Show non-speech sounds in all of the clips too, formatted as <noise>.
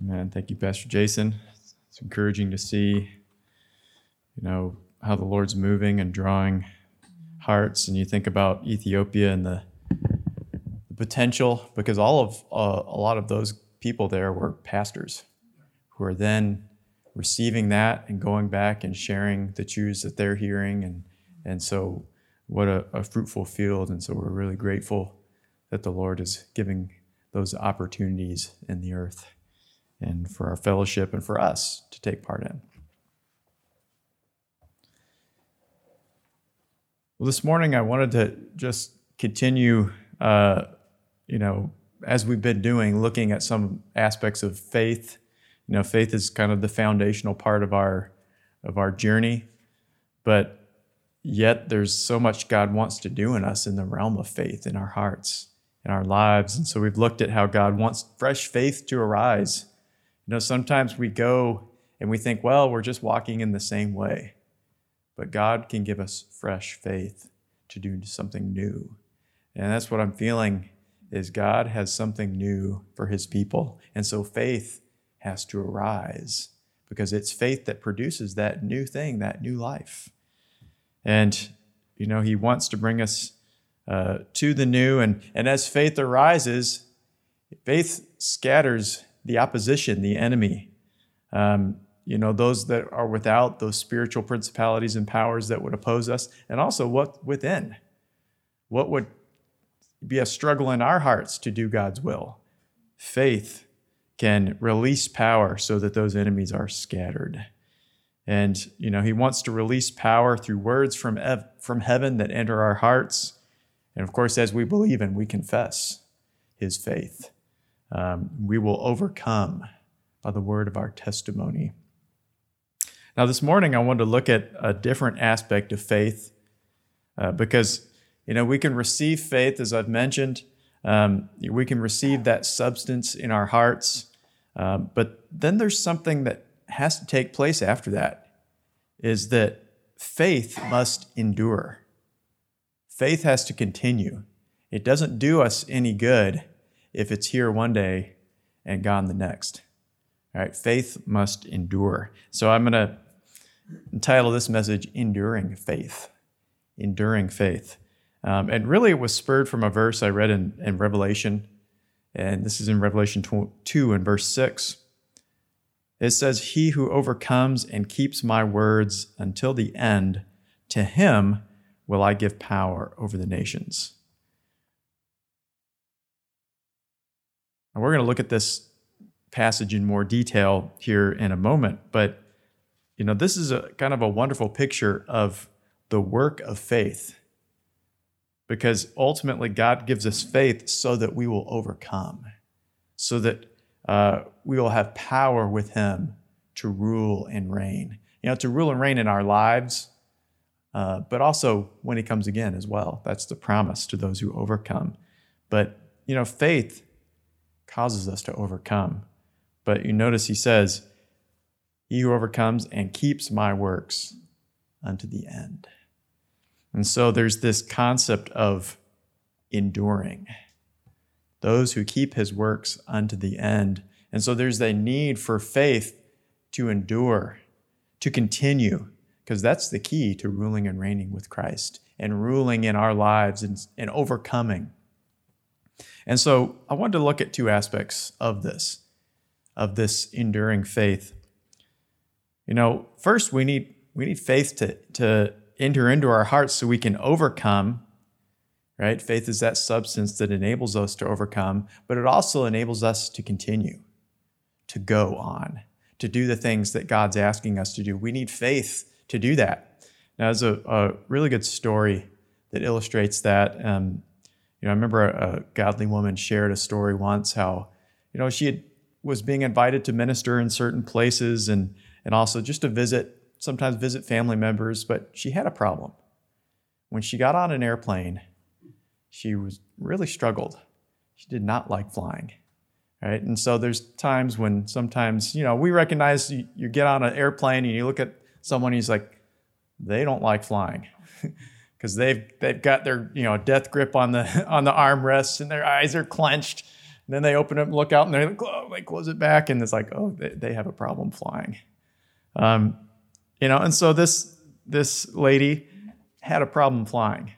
Man, thank you, Pastor Jason. It's encouraging to see, you know, how the Lord's moving and drawing hearts. And you think about Ethiopia and the, the potential, because all of uh, a lot of those people there were pastors who are then receiving that and going back and sharing the truths that they're hearing. And, and so, what a, a fruitful field. And so, we're really grateful that the Lord is giving those opportunities in the earth and for our fellowship and for us to take part in. Well, this morning I wanted to just continue, uh, you know, as we've been doing, looking at some aspects of faith. You know, faith is kind of the foundational part of our of our journey, but yet there's so much God wants to do in us in the realm of faith in our hearts, in our lives, and so we've looked at how God wants fresh faith to arise you know, sometimes we go and we think, well, we're just walking in the same way. But God can give us fresh faith to do something new. And that's what I'm feeling is God has something new for his people. And so faith has to arise because it's faith that produces that new thing, that new life. And, you know, he wants to bring us uh, to the new. And, and as faith arises, faith scatters the opposition, the enemy, um, you know, those that are without, those spiritual principalities and powers that would oppose us, and also what within. What would be a struggle in our hearts to do God's will? Faith can release power so that those enemies are scattered. And, you know, he wants to release power through words from, ev- from heaven that enter our hearts. And of course, as we believe and we confess his faith um, we will overcome by the word of our testimony. Now, this morning, I want to look at a different aspect of faith uh, because, you know, we can receive faith, as I've mentioned. Um, we can receive that substance in our hearts. Um, but then there's something that has to take place after that is that faith must endure. Faith has to continue. It doesn't do us any good if it's here one day and gone the next. All right, faith must endure. So I'm going to entitle this message Enduring Faith. Enduring Faith. Um, and really, it was spurred from a verse I read in, in Revelation, and this is in Revelation 2 and verse 6. It says, He who overcomes and keeps my words until the end, to him will I give power over the nations. And we're going to look at this passage in more detail here in a moment, but you know, this is a kind of a wonderful picture of the work of faith. Because ultimately, God gives us faith so that we will overcome, so that uh, we will have power with Him to rule and reign. You know, to rule and reign in our lives, uh, but also when He comes again as well. That's the promise to those who overcome. But, you know, faith causes us to overcome. But you notice he says, He who overcomes and keeps my works unto the end. And so there's this concept of enduring. Those who keep his works unto the end. And so there's a need for faith to endure, to continue, because that's the key to ruling and reigning with Christ and ruling in our lives and, and overcoming. And so I wanted to look at two aspects of this, of this enduring faith. You know, first we need we need faith to, to enter into our hearts so we can overcome. Right? Faith is that substance that enables us to overcome, but it also enables us to continue, to go on, to do the things that God's asking us to do. We need faith to do that. Now, there's a, a really good story that illustrates that. Um, you know, I remember a, a godly woman shared a story once how, you know, she had, was being invited to minister in certain places and and also just to visit, sometimes visit family members, but she had a problem. When she got on an airplane, she was really struggled. She did not like flying. Right? And so there's times when sometimes, you know, we recognize you, you get on an airplane and you look at someone, he's like, they don't like flying. <laughs> because they've they've got their you know death grip on the <laughs> on the armrests and their eyes are clenched, And then they open it and look out and they oh, they close it back and it's like, oh, they, they have a problem flying. Um, you know, and so this this lady had a problem flying.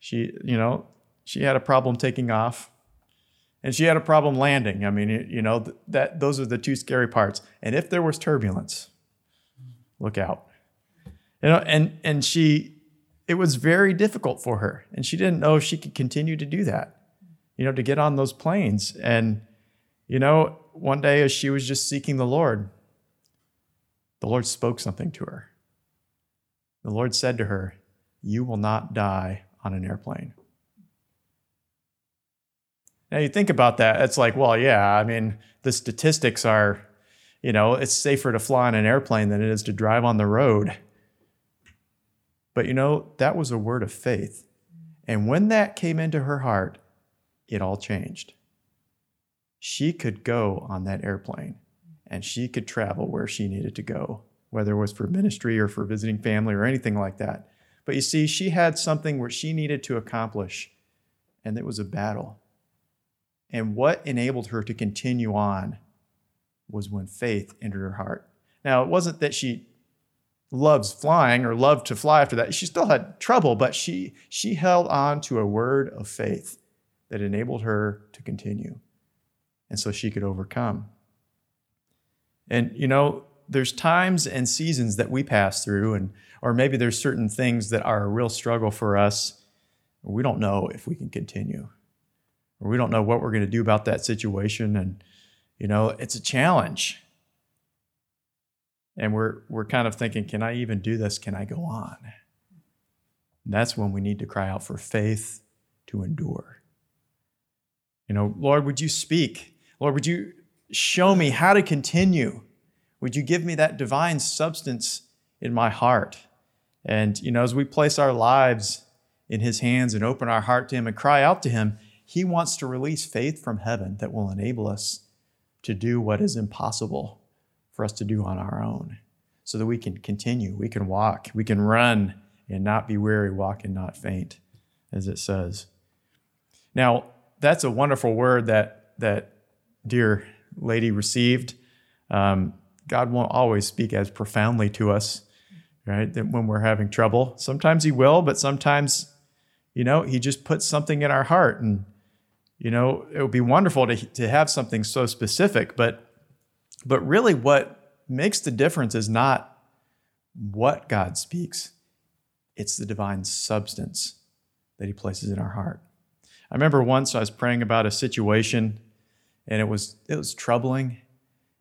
She, you know, she had a problem taking off and she had a problem landing. I mean, you know, that those are the two scary parts. And if there was turbulence, look out. You know, and and she it was very difficult for her and she didn't know if she could continue to do that. You know, to get on those planes and you know, one day as she was just seeking the Lord, the Lord spoke something to her. The Lord said to her, "You will not die on an airplane." Now you think about that, it's like, well, yeah, I mean, the statistics are, you know, it's safer to fly on an airplane than it is to drive on the road. But you know, that was a word of faith. And when that came into her heart, it all changed. She could go on that airplane and she could travel where she needed to go, whether it was for ministry or for visiting family or anything like that. But you see, she had something where she needed to accomplish, and it was a battle. And what enabled her to continue on was when faith entered her heart. Now, it wasn't that she loves flying or loved to fly after that. She still had trouble, but she, she held on to a word of faith that enabled her to continue. And so she could overcome. And, you know, there's times and seasons that we pass through, and or maybe there's certain things that are a real struggle for us. We don't know if we can continue or we don't know what we're going to do about that situation. And, you know, it's a challenge. And we're, we're kind of thinking, can I even do this? Can I go on? And that's when we need to cry out for faith to endure. You know, Lord, would you speak? Lord, would you show me how to continue? Would you give me that divine substance in my heart? And, you know, as we place our lives in His hands and open our heart to Him and cry out to Him, he wants to release faith from heaven that will enable us to do what is impossible for us to do on our own so that we can continue, we can walk, we can run and not be weary, walk and not faint, as it says. Now, that's a wonderful word that, that dear lady received. Um, God won't always speak as profoundly to us, right? That when we're having trouble, sometimes He will, but sometimes, you know, He just puts something in our heart and you know, it would be wonderful to, to have something so specific, but but really what makes the difference is not what God speaks. It's the divine substance that he places in our heart. I remember once I was praying about a situation and it was it was troubling.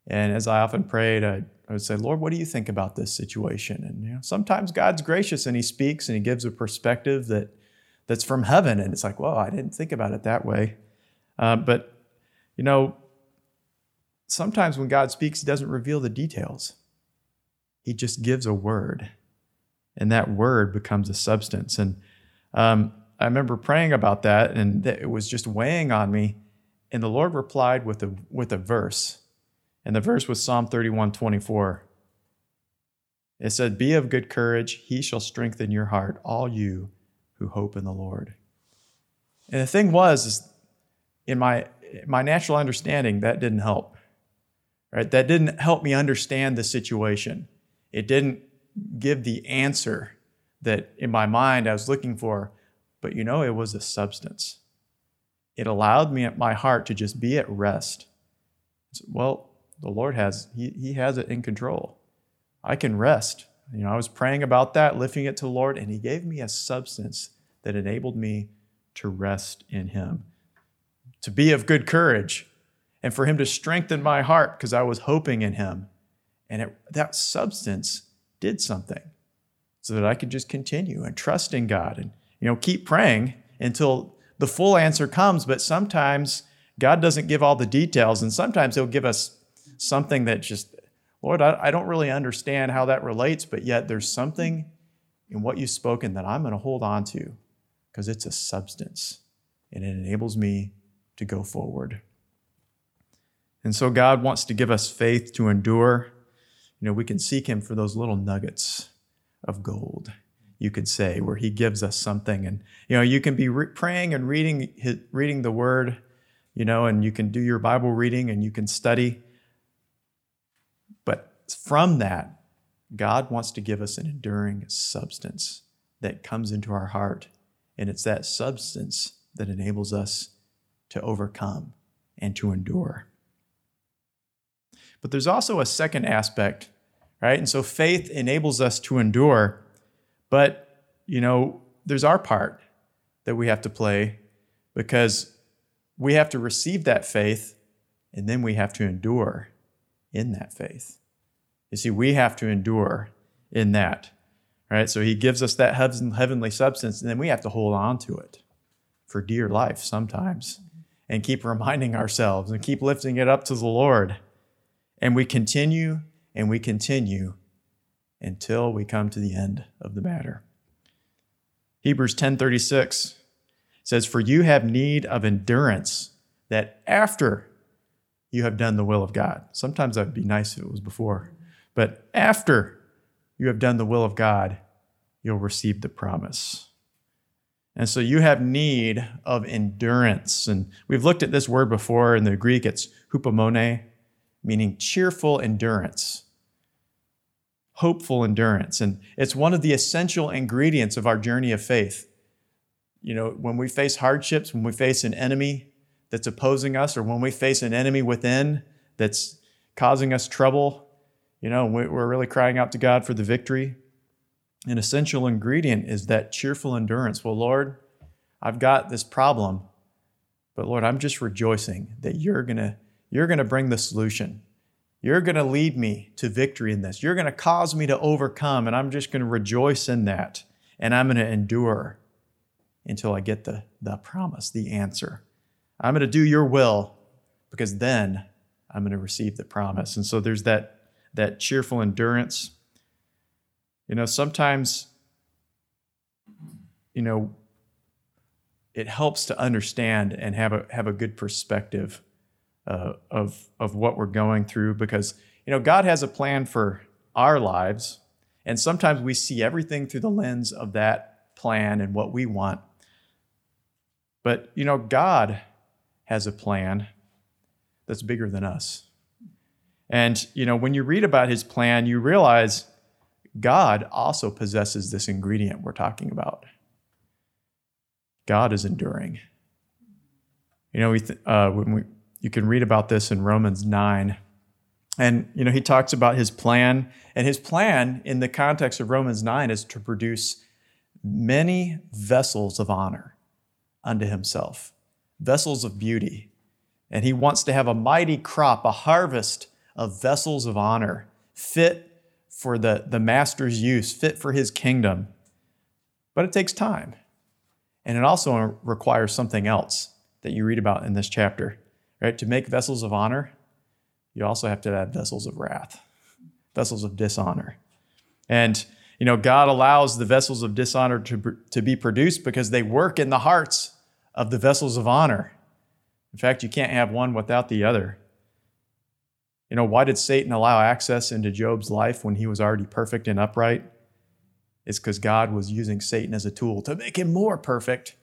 And as I often prayed, I, I would say, Lord, what do you think about this situation? And you know, sometimes God's gracious and he speaks and he gives a perspective that that's from heaven. And it's like, well, I didn't think about it that way. Uh, but, you know, sometimes when God speaks, He doesn't reveal the details. He just gives a word, and that word becomes a substance. And um, I remember praying about that, and it was just weighing on me. And the Lord replied with a, with a verse. And the verse was Psalm 31 24. It said, Be of good courage, he shall strengthen your heart, all you who hope in the Lord. And the thing was, is in my my natural understanding, that didn't help. Right? That didn't help me understand the situation. It didn't give the answer that in my mind I was looking for, but you know, it was a substance. It allowed me at my heart to just be at rest. Well, the Lord has, he, he has it in control. I can rest. You know, I was praying about that, lifting it to the Lord, and He gave me a substance that enabled me to rest in Him to be of good courage, and for him to strengthen my heart because I was hoping in him. And it, that substance did something so that I could just continue and trust in God and you know keep praying until the full answer comes. But sometimes God doesn't give all the details, and sometimes He'll give us something that just, Lord, I, I don't really understand how that relates, but yet there's something in what you've spoken that I'm going to hold on to because it's a substance and it enables me to go forward. And so God wants to give us faith to endure. You know, we can seek Him for those little nuggets of gold, you could say, where He gives us something. And, you know, you can be re- praying and reading, his, reading the Word, you know, and you can do your Bible reading and you can study. But from that, God wants to give us an enduring substance that comes into our heart. And it's that substance that enables us to overcome and to endure. But there's also a second aspect, right? And so faith enables us to endure, but, you know, there's our part that we have to play because we have to receive that faith and then we have to endure in that faith. You see, we have to endure in that, right? So he gives us that heavenly substance and then we have to hold on to it for dear life sometimes and keep reminding ourselves and keep lifting it up to the Lord. And we continue and we continue until we come to the end of the matter. Hebrews 10:36 says for you have need of endurance that after you have done the will of God. Sometimes that would be nice if it was before. But after you have done the will of God, you'll receive the promise. And so you have need of endurance. And we've looked at this word before in the Greek, it's hupomone, meaning cheerful endurance, hopeful endurance. And it's one of the essential ingredients of our journey of faith. You know, when we face hardships, when we face an enemy that's opposing us, or when we face an enemy within that's causing us trouble, you know, we're really crying out to God for the victory an essential ingredient is that cheerful endurance. Well, Lord, I've got this problem, but Lord, I'm just rejoicing that you're going to you're going to bring the solution. You're going to lead me to victory in this. You're going to cause me to overcome, and I'm just going to rejoice in that. And I'm going to endure until I get the, the promise, the answer. I'm going to do your will because then I'm going to receive the promise. And so there's that, that cheerful endurance. You know, sometimes, you know, it helps to understand and have a have a good perspective uh, of of what we're going through because you know God has a plan for our lives, and sometimes we see everything through the lens of that plan and what we want. But you know, God has a plan that's bigger than us. And you know, when you read about his plan, you realize God also possesses this ingredient we're talking about. God is enduring. You know, we th- uh, when we, you can read about this in Romans 9. And, you know, he talks about his plan. And his plan in the context of Romans 9 is to produce many vessels of honor unto himself, vessels of beauty. And he wants to have a mighty crop, a harvest of vessels of honor, fit for the, the master's use, fit for his kingdom. But it takes time. And it also requires something else that you read about in this chapter. Right? To make vessels of honor, you also have to have vessels of wrath, vessels of dishonor. And you know, God allows the vessels of dishonor to, to be produced because they work in the hearts of the vessels of honor. In fact, you can't have one without the other. You know, why did Satan allow access into Job's life when he was already perfect and upright? It's because God was using Satan as a tool to make him more perfect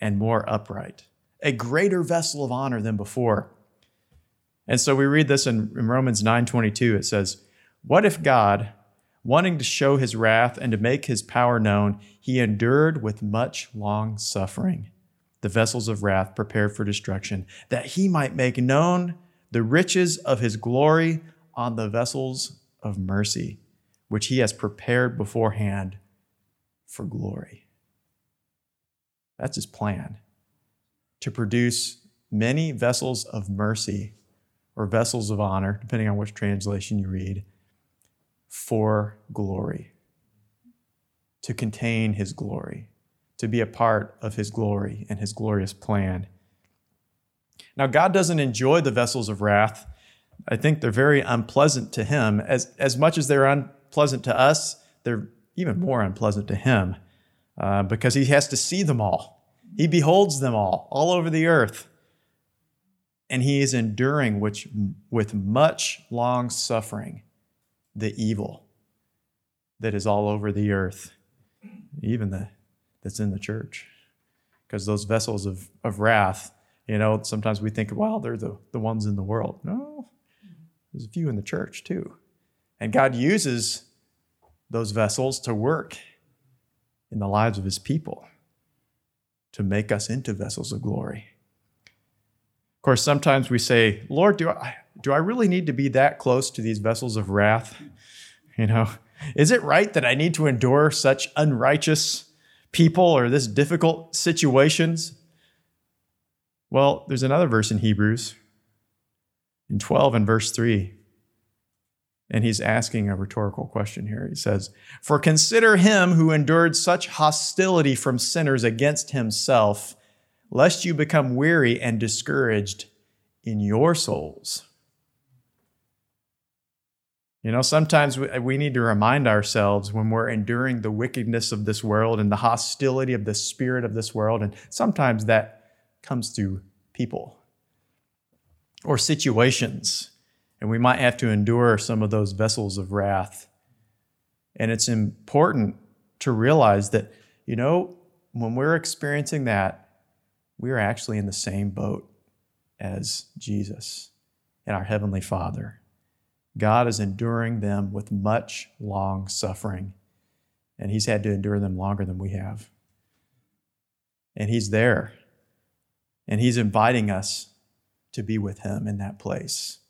and more upright, a greater vessel of honor than before. And so we read this in, in Romans 9:22. It says, "What if God, wanting to show his wrath and to make his power known, he endured with much long suffering the vessels of wrath prepared for destruction, that he might make known the riches of his glory on the vessels of mercy, which he has prepared beforehand for glory. That's his plan to produce many vessels of mercy or vessels of honor, depending on which translation you read, for glory, to contain his glory, to be a part of his glory and his glorious plan. Now, God doesn't enjoy the vessels of wrath. I think they're very unpleasant to Him. As, as much as they're unpleasant to us, they're even more unpleasant to Him uh, because He has to see them all. He beholds them all, all over the earth. And He is enduring which, with much long suffering the evil that is all over the earth, even the, that's in the church. Because those vessels of, of wrath You know, sometimes we think, well, they're the, the ones in the world. No, there's a few in the church too. And God uses those vessels to work in the lives of his people to make us into vessels of glory. Of course, sometimes we say, Lord, do I, do I really need to be that close to these vessels of wrath? <laughs> You know, is it right that I need to endure such unrighteous people or this difficult situations? Well, there's another verse in Hebrews in 12 and verse 3. And he's asking a rhetorical question here. He says, For consider him who endured such hostility from sinners against himself, lest you become weary and discouraged in your souls. You know, sometimes we need to remind ourselves when we're enduring the wickedness of this world and the hostility of the spirit of this world, and sometimes that comes through people or situations, and we might have to endure some of those vessels of wrath. And it's important to realize that, you know, when we're experiencing that, we are actually in the same boat as Jesus and our Heavenly Father. God is enduring them with much long suffering, and He's had to endure them longer than we have. And He's there, and He's inviting us to be with Him in that place.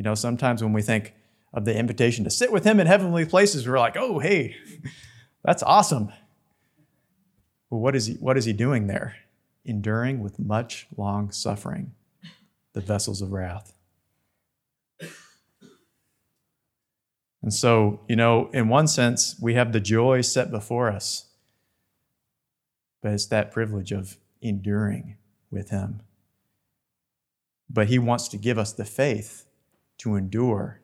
You know, sometimes when we think of the invitation to sit with Him in heavenly places, we're like, oh, hey, <laughs> that's awesome. Well, what is He, what is he doing there? Enduring with much long suffering the vessels of wrath. And so, you know, in one sense, we have the joy set before us, but it's that privilege of enduring with Him. But He wants to give us the faith to endure,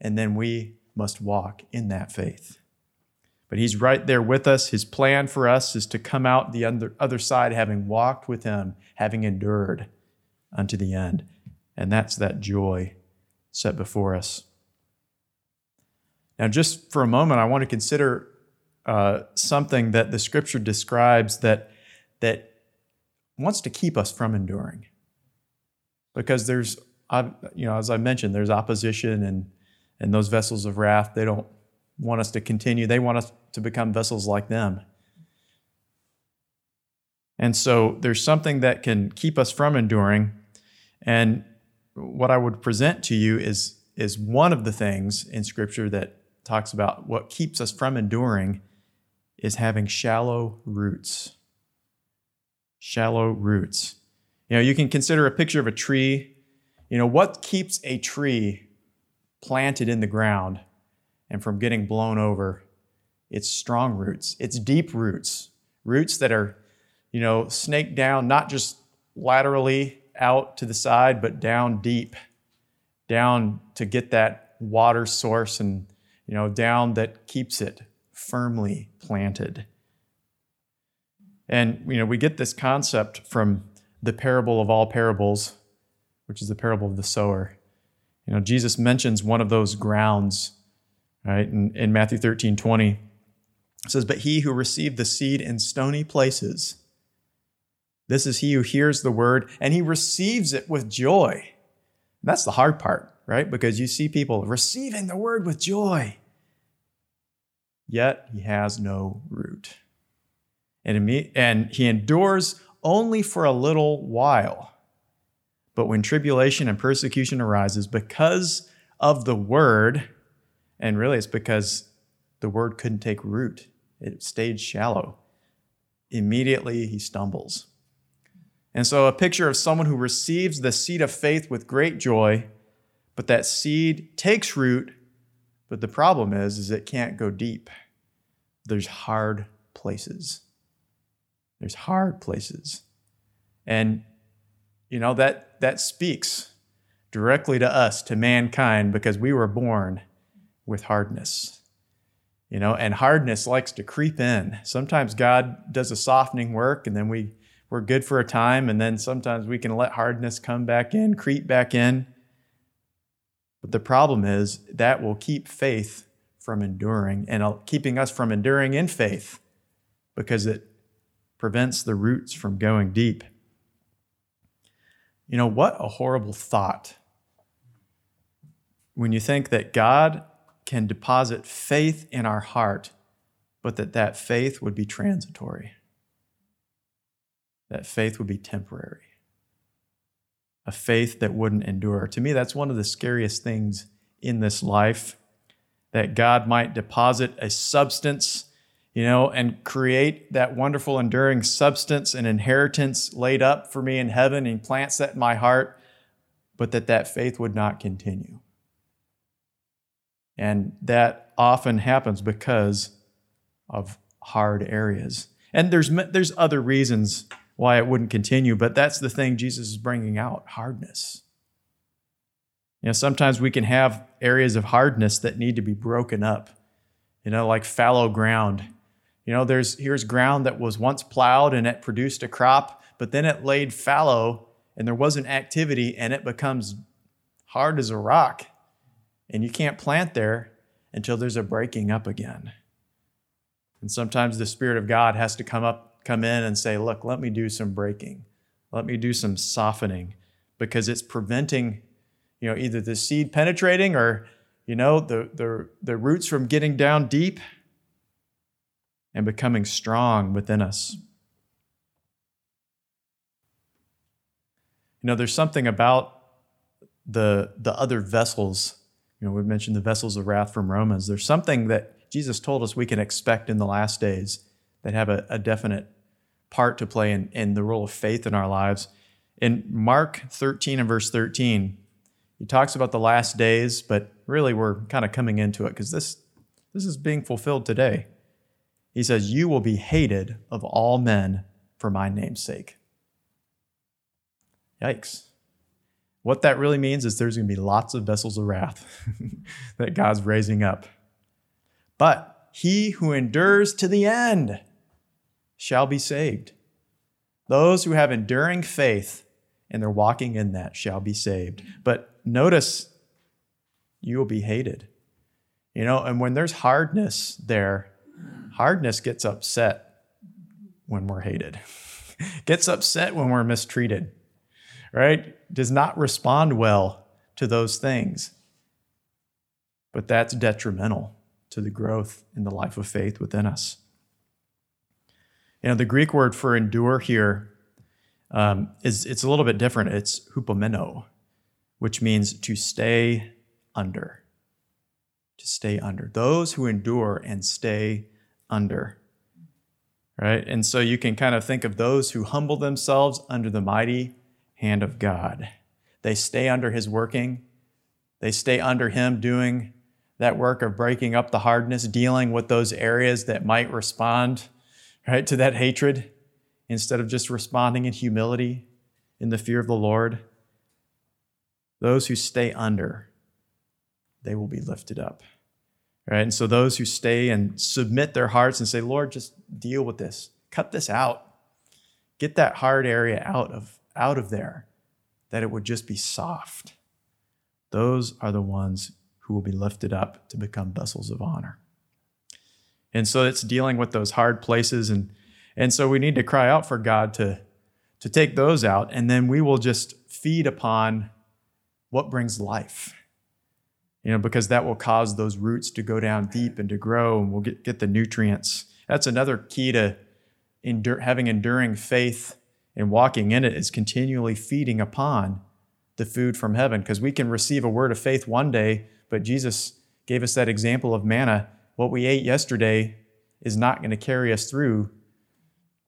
and then we must walk in that faith. But He's right there with us. His plan for us is to come out the other side having walked with Him, having endured unto the end. And that's that joy set before us. Now, just for a moment, I want to consider uh, something that the scripture describes that, that wants to keep us from enduring. Because there's, you know, as I mentioned, there's opposition and, and those vessels of wrath, they don't want us to continue. They want us to become vessels like them. And so there's something that can keep us from enduring. And what I would present to you is, is one of the things in Scripture that talks about what keeps us from enduring is having shallow roots. Shallow roots. You know, you can consider a picture of a tree. You know, what keeps a tree planted in the ground and from getting blown over? It's strong roots, it's deep roots, roots that are, you know, snaked down, not just laterally out to the side, but down deep, down to get that water source and you know, down that keeps it firmly planted. And, you know, we get this concept from the parable of all parables, which is the parable of the sower. You know, Jesus mentions one of those grounds, right? In, in Matthew 13, 20, it says, But he who received the seed in stony places, this is he who hears the word and he receives it with joy. And that's the hard part right? Because you see people receiving the word with joy, yet he has no root. And, he endures only for a little while. But when tribulation and persecution arises because of the word, and really it's because the word couldn't take root, it stayed shallow, immediately he stumbles. And so, a picture of someone who receives the seed of faith with great joy but that seed takes root, but the problem is, is it can't go deep. There's hard places. There's hard places. And you know that that speaks directly to us, to mankind, because we were born with hardness. You know, and hardness likes to creep in. Sometimes God does a softening work and then we we're good for a time and then sometimes we can let hardness come back in, creep back in. But the problem is that will keep faith from enduring and uh, keeping us from enduring in faith because it prevents the roots from going deep. You know, what a horrible thought when you think that God can deposit faith in our heart, but that that faith would be transitory, that faith would be temporary, a faith that wouldn't endure. To me, that's one of the scariest things in this life that God might deposit a substance, you know, and create that wonderful enduring substance and inheritance laid up for me in heaven and plants that in my heart, but that that faith would not continue. And that often happens because of hard areas. And there's there's other reasons why it wouldn't continue, but that's the thing Jesus is bringing out, hardness. You know, sometimes we can have areas of hardness that need to be broken up. You know, like fallow ground. You know, there's here's ground that was once plowed and it produced a crop, but then it laid fallow and there wasn't activity and it becomes hard as a rock. And you can't plant there until there's a breaking up again. And sometimes the Spirit of God has to come up, come in and say, Look, let me do some breaking. Let me do some softening because it's preventing, you know, either the seed penetrating or, you know, the, the, the roots from getting down deep and becoming strong within us. You know, there's something about the, the other vessels you know, we've mentioned the vessels of wrath from Romans. There's something that Jesus told us we can expect in the last days that have a, a definite part to play in, in the role of faith in our lives. In Mark 13 and verse 13, he talks about the last days, but really we're kind of coming into it because this, this is being fulfilled today. He says, You will be hated of all men for my name's sake. Yikes. What that really means is there's going to be lots of vessels of wrath <laughs> that God's raising up. But he who endures to the end shall be saved. Those who have enduring faith and they're walking in that shall be saved. But notice you will be hated. You know, and when there's hardness there, hardness gets upset when we're hated, <laughs> gets upset when we're mistreated right? Does not respond well to those things. But that's detrimental to the growth in the life of faith within us. You know, the Greek word for endure here um, is it's a little bit different. It's hupomeno, which means to stay under. To stay under. Those who endure and stay under. Right? And so you can kind of think of those who humble themselves under the mighty hand of God. They stay under his working, they stay under him doing that work of breaking up the hardness, dealing with those areas that might respond right to that hatred instead of just responding in humility in the fear of the Lord. Those who stay under, they will be lifted up. Right? And so those who stay and submit their hearts and say, Lord, just deal with this. Cut this out. Get that hard area out of out of there, that it would just be soft. Those are the ones who will be lifted up to become vessels of honor. And so it's dealing with those hard places. And, and so we need to cry out for God to, to take those out, and then we will just feed upon what brings life. You know, because that will cause those roots to go down deep and to grow, and we'll get, get the nutrients. That's another key to endure, having enduring faith and walking in it is continually feeding upon the food from heaven because we can receive a word of faith one day, but Jesus gave us that example of manna. What we ate yesterday is not going to carry us through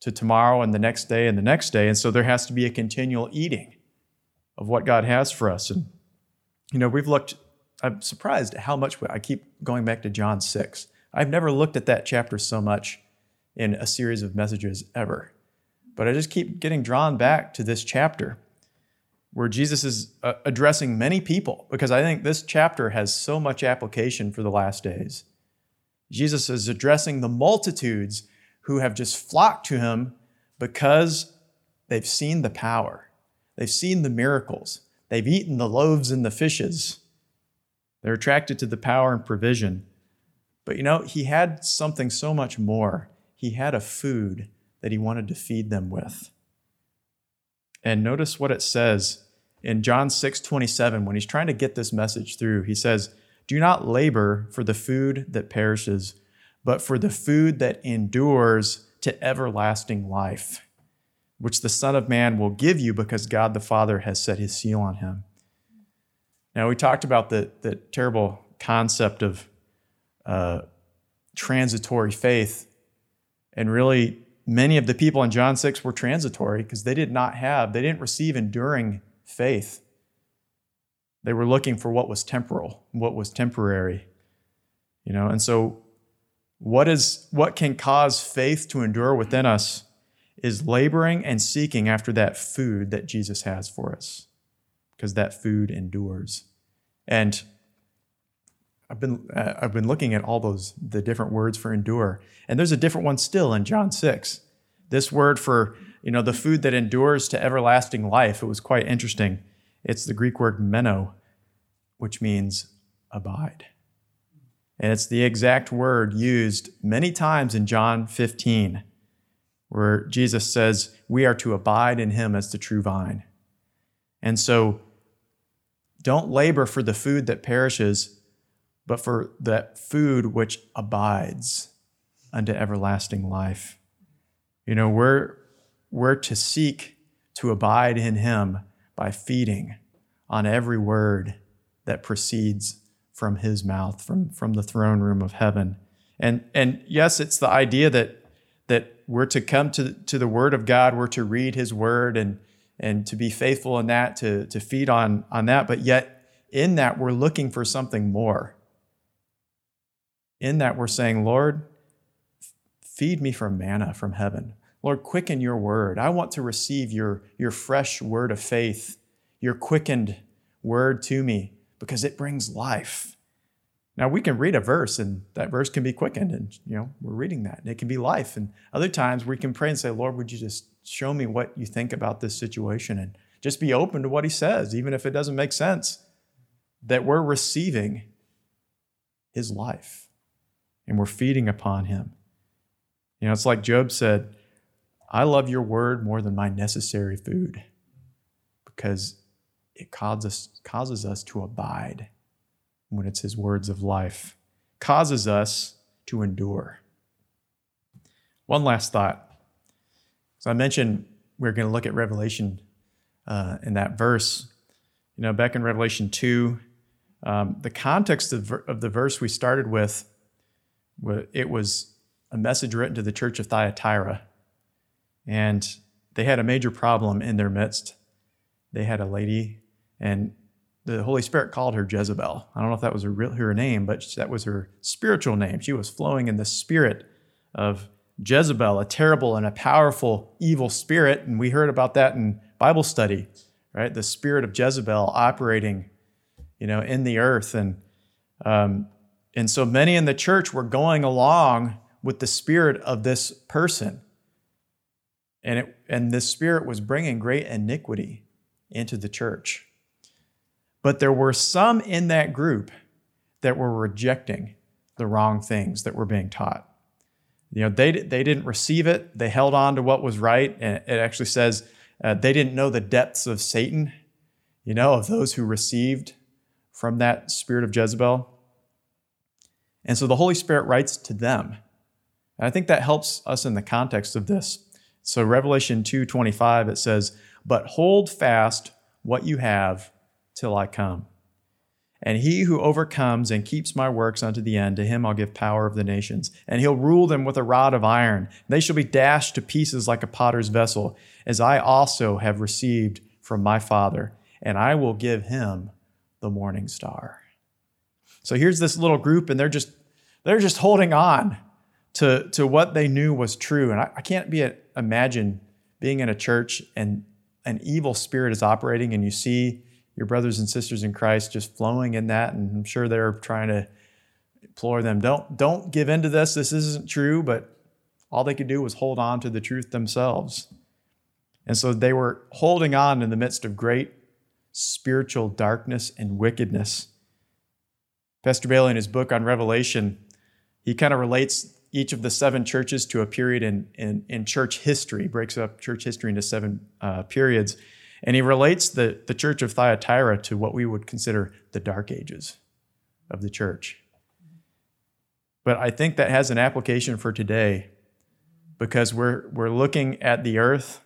to tomorrow and the next day and the next day. And so there has to be a continual eating of what God has for us. And, you know, we've looked, I'm surprised how much I keep going back to John 6. I've never looked at that chapter so much in a series of messages ever. But I just keep getting drawn back to this chapter where Jesus is uh, addressing many people because I think this chapter has so much application for the last days. Jesus is addressing the multitudes who have just flocked to him because they've seen the power, they've seen the miracles, they've eaten the loaves and the fishes. They're attracted to the power and provision. But you know, he had something so much more. He had a food that he wanted to feed them with. And notice what it says in John 6 27, when he's trying to get this message through, he says, Do not labor for the food that perishes, but for the food that endures to everlasting life, which the Son of Man will give you because God the Father has set his seal on him. Now, we talked about the, the terrible concept of uh, transitory faith, and really many of the people in John 6 were transitory because they did not have, they didn't receive enduring faith. They were looking for what was temporal, what was temporary. You know, and so what is what can cause faith to endure within us is laboring and seeking after that food that Jesus has for us. Because that food endures. And I've been uh, I've been looking at all those the different words for endure, and there's a different one still in John six. This word for you know the food that endures to everlasting life. It was quite interesting. It's the Greek word meno, which means abide, and it's the exact word used many times in John 15, where Jesus says we are to abide in Him as the true vine, and so. Don't labor for the food that perishes, but for that food which abides unto everlasting life. You know, we're, we're to seek to abide in Him by feeding on every word that proceeds from His mouth, from, from the throne room of heaven. And, and yes, it's the idea that, that we're to come to, to the Word of God, we're to read His Word and, and to be faithful in that, to, to feed on, on that, but yet in that, we're looking for something more in that we're saying, Lord, feed me from manna from heaven. Lord, quicken your word. I want to receive your, your fresh word of faith, your quickened word to me, because it brings life. Now we can read a verse and that verse can be quickened, and you know, we're reading that, and it can be life. And other times we can pray and say, Lord, would you just show me what you think about this situation and just be open to what he says, even if it doesn't make sense, that we're receiving his life and we're feeding upon him. You know, it's like Job said, I love your word more than my necessary food because it causes, causes us to abide when it's his words of life, causes us to endure. One last thought. So I mentioned we're going to look at Revelation uh, in that verse. You know, back in Revelation 2, um, the context of, of the verse we started with it was a message written to the church of Thyatira, and they had a major problem in their midst. They had a lady, and the Holy Spirit called her Jezebel. I don't know if that was her, real, her name, but that was her spiritual name. She was flowing in the spirit of Jezebel, a terrible and a powerful evil spirit. And we heard about that in Bible study, right? The spirit of Jezebel operating, you know, in the earth. And um, and so many in the church were going along with the spirit of this person. And, it, and this spirit was bringing great iniquity into the church. But there were some in that group that were rejecting the wrong things that were being taught. You know, they, they didn't receive it, they held on to what was right. And it actually says uh, they didn't know the depths of Satan, you know, of those who received from that spirit of Jezebel. And so the Holy Spirit writes to them. And I think that helps us in the context of this. So Revelation 2:25 it says, "But hold fast what you have till I come. And he who overcomes and keeps my works unto the end, to him I'll give power of the nations, and he'll rule them with a rod of iron. They shall be dashed to pieces like a potter's vessel, as I also have received from my Father, and I will give him the morning star." So here's this little group, and they're just they're just holding on to, to what they knew was true. And I, I can't be a, imagine being in a church and an evil spirit is operating, and you see your brothers and sisters in Christ just flowing in that, and I'm sure they're trying to implore them, don't don't give in to this. This isn't true, but all they could do was hold on to the truth themselves. And so they were holding on in the midst of great spiritual darkness and wickedness. Pastor Bailey, in his book on Revelation, he kind of relates each of the seven churches to a period in, in, in church history, breaks up church history into seven uh, periods. And he relates the, the church of Thyatira to what we would consider the dark ages of the church. But I think that has an application for today because we're, we're looking at the earth,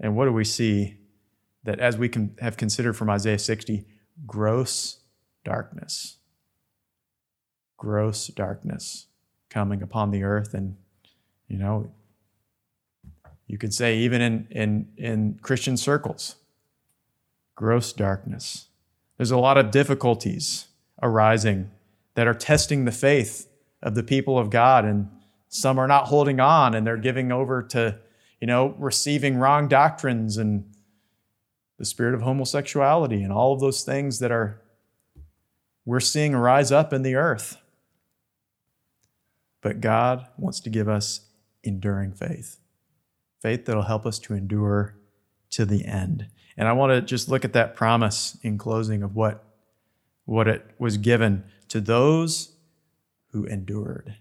and what do we see? That as we can have considered from Isaiah 60, gross darkness. Gross darkness coming upon the earth. And, you know, you could say even in, in, in Christian circles, gross darkness. There's a lot of difficulties arising that are testing the faith of the people of God, and some are not holding on and they're giving over to, you know, receiving wrong doctrines and the spirit of homosexuality and all of those things that are we're seeing rise up in the earth. But God wants to give us enduring faith. Faith that'll help us to endure to the end. And I want to just look at that promise in closing of what, what it was given to those who endured.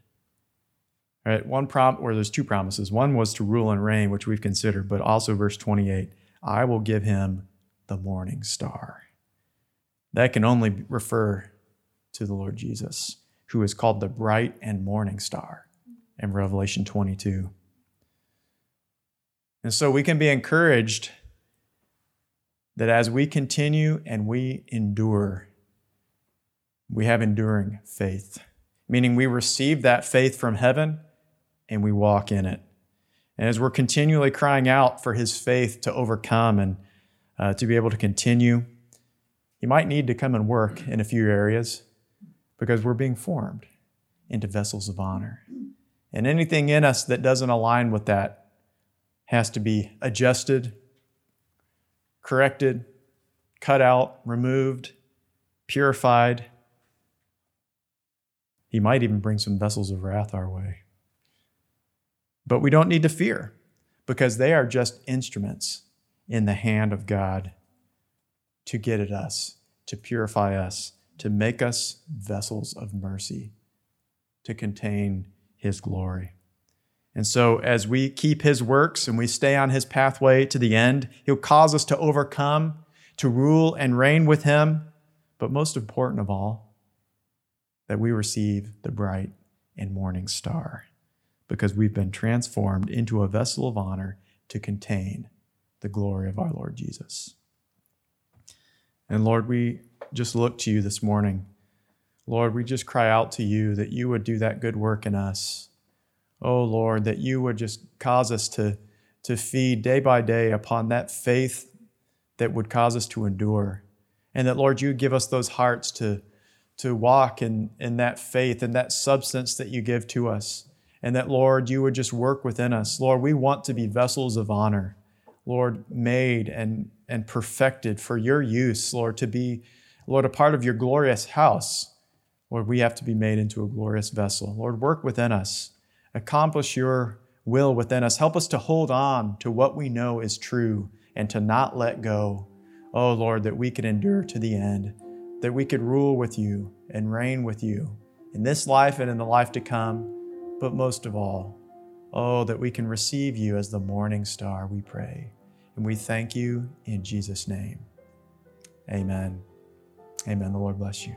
All right, one prom where there's two promises. One was to rule and reign, which we've considered, but also verse 28, I will give him the morning star. That can only refer to the Lord Jesus, who is called the bright and morning star in Revelation 22. And so we can be encouraged that as we continue and we endure, we have enduring faith, meaning we receive that faith from heaven and we walk in it. And as we're continually crying out for his faith to overcome and uh, to be able to continue, he might need to come and work in a few areas because we're being formed into vessels of honor. And anything in us that doesn't align with that has to be adjusted corrected, cut out, removed, purified. He might even bring some vessels of wrath our way. But we don't need to fear because they are just instruments in the hand of God to get at us, to purify us, to make us vessels of mercy, to contain His glory. And so, as we keep his works and we stay on his pathway to the end, he'll cause us to overcome, to rule and reign with him. But most important of all, that we receive the bright and morning star because we've been transformed into a vessel of honor to contain the glory of our Lord Jesus. And Lord, we just look to you this morning. Lord, we just cry out to you that you would do that good work in us oh Lord, that you would just cause us to, to feed day by day upon that faith that would cause us to endure. And that, Lord, you give us those hearts to, to walk in, in that faith and that substance that you give to us. And that, Lord, you would just work within us. Lord, we want to be vessels of honor, Lord, made and, and perfected for your use, Lord, to be, Lord, a part of your glorious house. Lord, we have to be made into a glorious vessel. Lord, work within us accomplish your will within us. Help us to hold on to what we know is true and to not let go. Oh Lord, that we could endure to the end, that we could rule with you and reign with you in this life and in the life to come. But most of all, oh, that we can receive you as the morning star, we pray. And we thank you in Jesus' name. Amen. Amen. The Lord bless you.